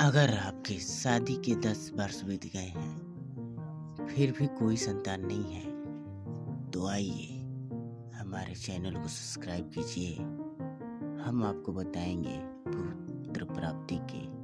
अगर आपके शादी के दस वर्ष बीत गए हैं, फिर भी कोई संतान नहीं है तो आइए हमारे चैनल को सब्सक्राइब कीजिए। हम आपको बताएँगे पुत्र प्राप्ति के